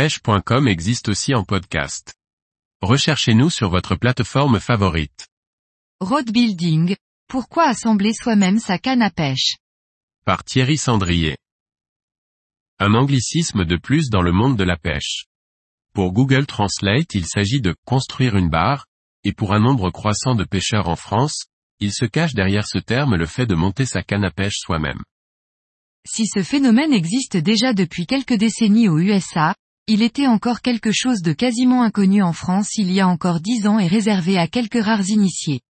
pêche.com existe aussi en podcast. Recherchez-nous sur votre plateforme favorite. Road building, pourquoi assembler soi-même sa canne à pêche? Par Thierry Sandrier. Un anglicisme de plus dans le monde de la pêche. Pour Google Translate il s'agit de construire une barre, et pour un nombre croissant de pêcheurs en France, il se cache derrière ce terme le fait de monter sa canne à pêche soi-même. Si ce phénomène existe déjà depuis quelques décennies aux USA, il était encore quelque chose de quasiment inconnu en France il y a encore dix ans et réservé à quelques rares initiés.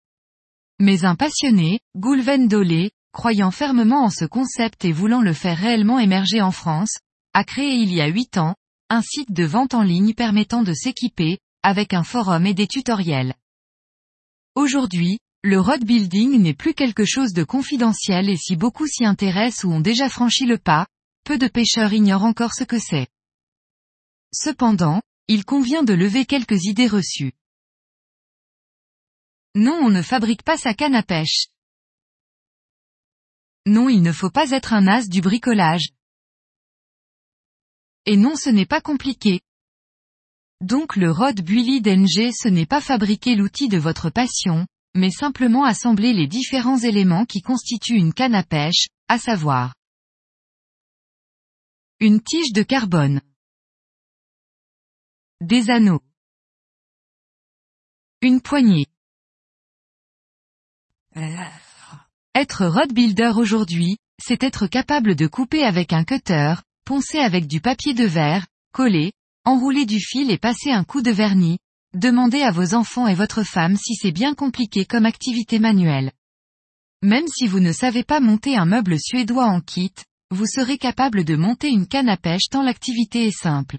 Mais un passionné, Goulven Dolé, croyant fermement en ce concept et voulant le faire réellement émerger en France, a créé il y a huit ans, un site de vente en ligne permettant de s'équiper, avec un forum et des tutoriels. Aujourd'hui, le road building n'est plus quelque chose de confidentiel et si beaucoup s'y intéressent ou ont déjà franchi le pas, peu de pêcheurs ignorent encore ce que c'est. Cependant, il convient de lever quelques idées reçues. Non on ne fabrique pas sa canne à pêche. Non il ne faut pas être un as du bricolage. Et non ce n'est pas compliqué. Donc le Rod Builly d'NG ce n'est pas fabriquer l'outil de votre passion, mais simplement assembler les différents éléments qui constituent une canne à pêche, à savoir une tige de carbone, des anneaux, une poignée. Être rod builder aujourd'hui, c'est être capable de couper avec un cutter, poncer avec du papier de verre, coller, enrouler du fil et passer un coup de vernis, demandez à vos enfants et votre femme si c'est bien compliqué comme activité manuelle. Même si vous ne savez pas monter un meuble suédois en kit, vous serez capable de monter une canne à pêche tant l'activité est simple.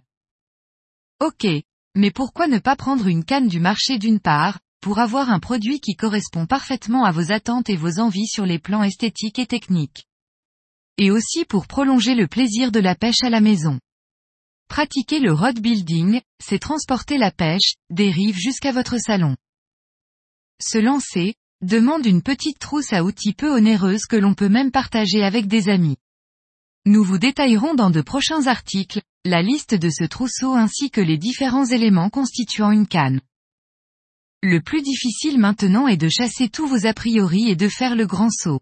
Ok. Mais pourquoi ne pas prendre une canne du marché d'une part, pour avoir un produit qui correspond parfaitement à vos attentes et vos envies sur les plans esthétiques et techniques? Et aussi pour prolonger le plaisir de la pêche à la maison. Pratiquer le rod building, c'est transporter la pêche, des rives jusqu'à votre salon. Se lancer, demande une petite trousse à outils peu onéreuse que l'on peut même partager avec des amis. Nous vous détaillerons dans de prochains articles, la liste de ce trousseau ainsi que les différents éléments constituant une canne. Le plus difficile maintenant est de chasser tous vos a priori et de faire le grand saut.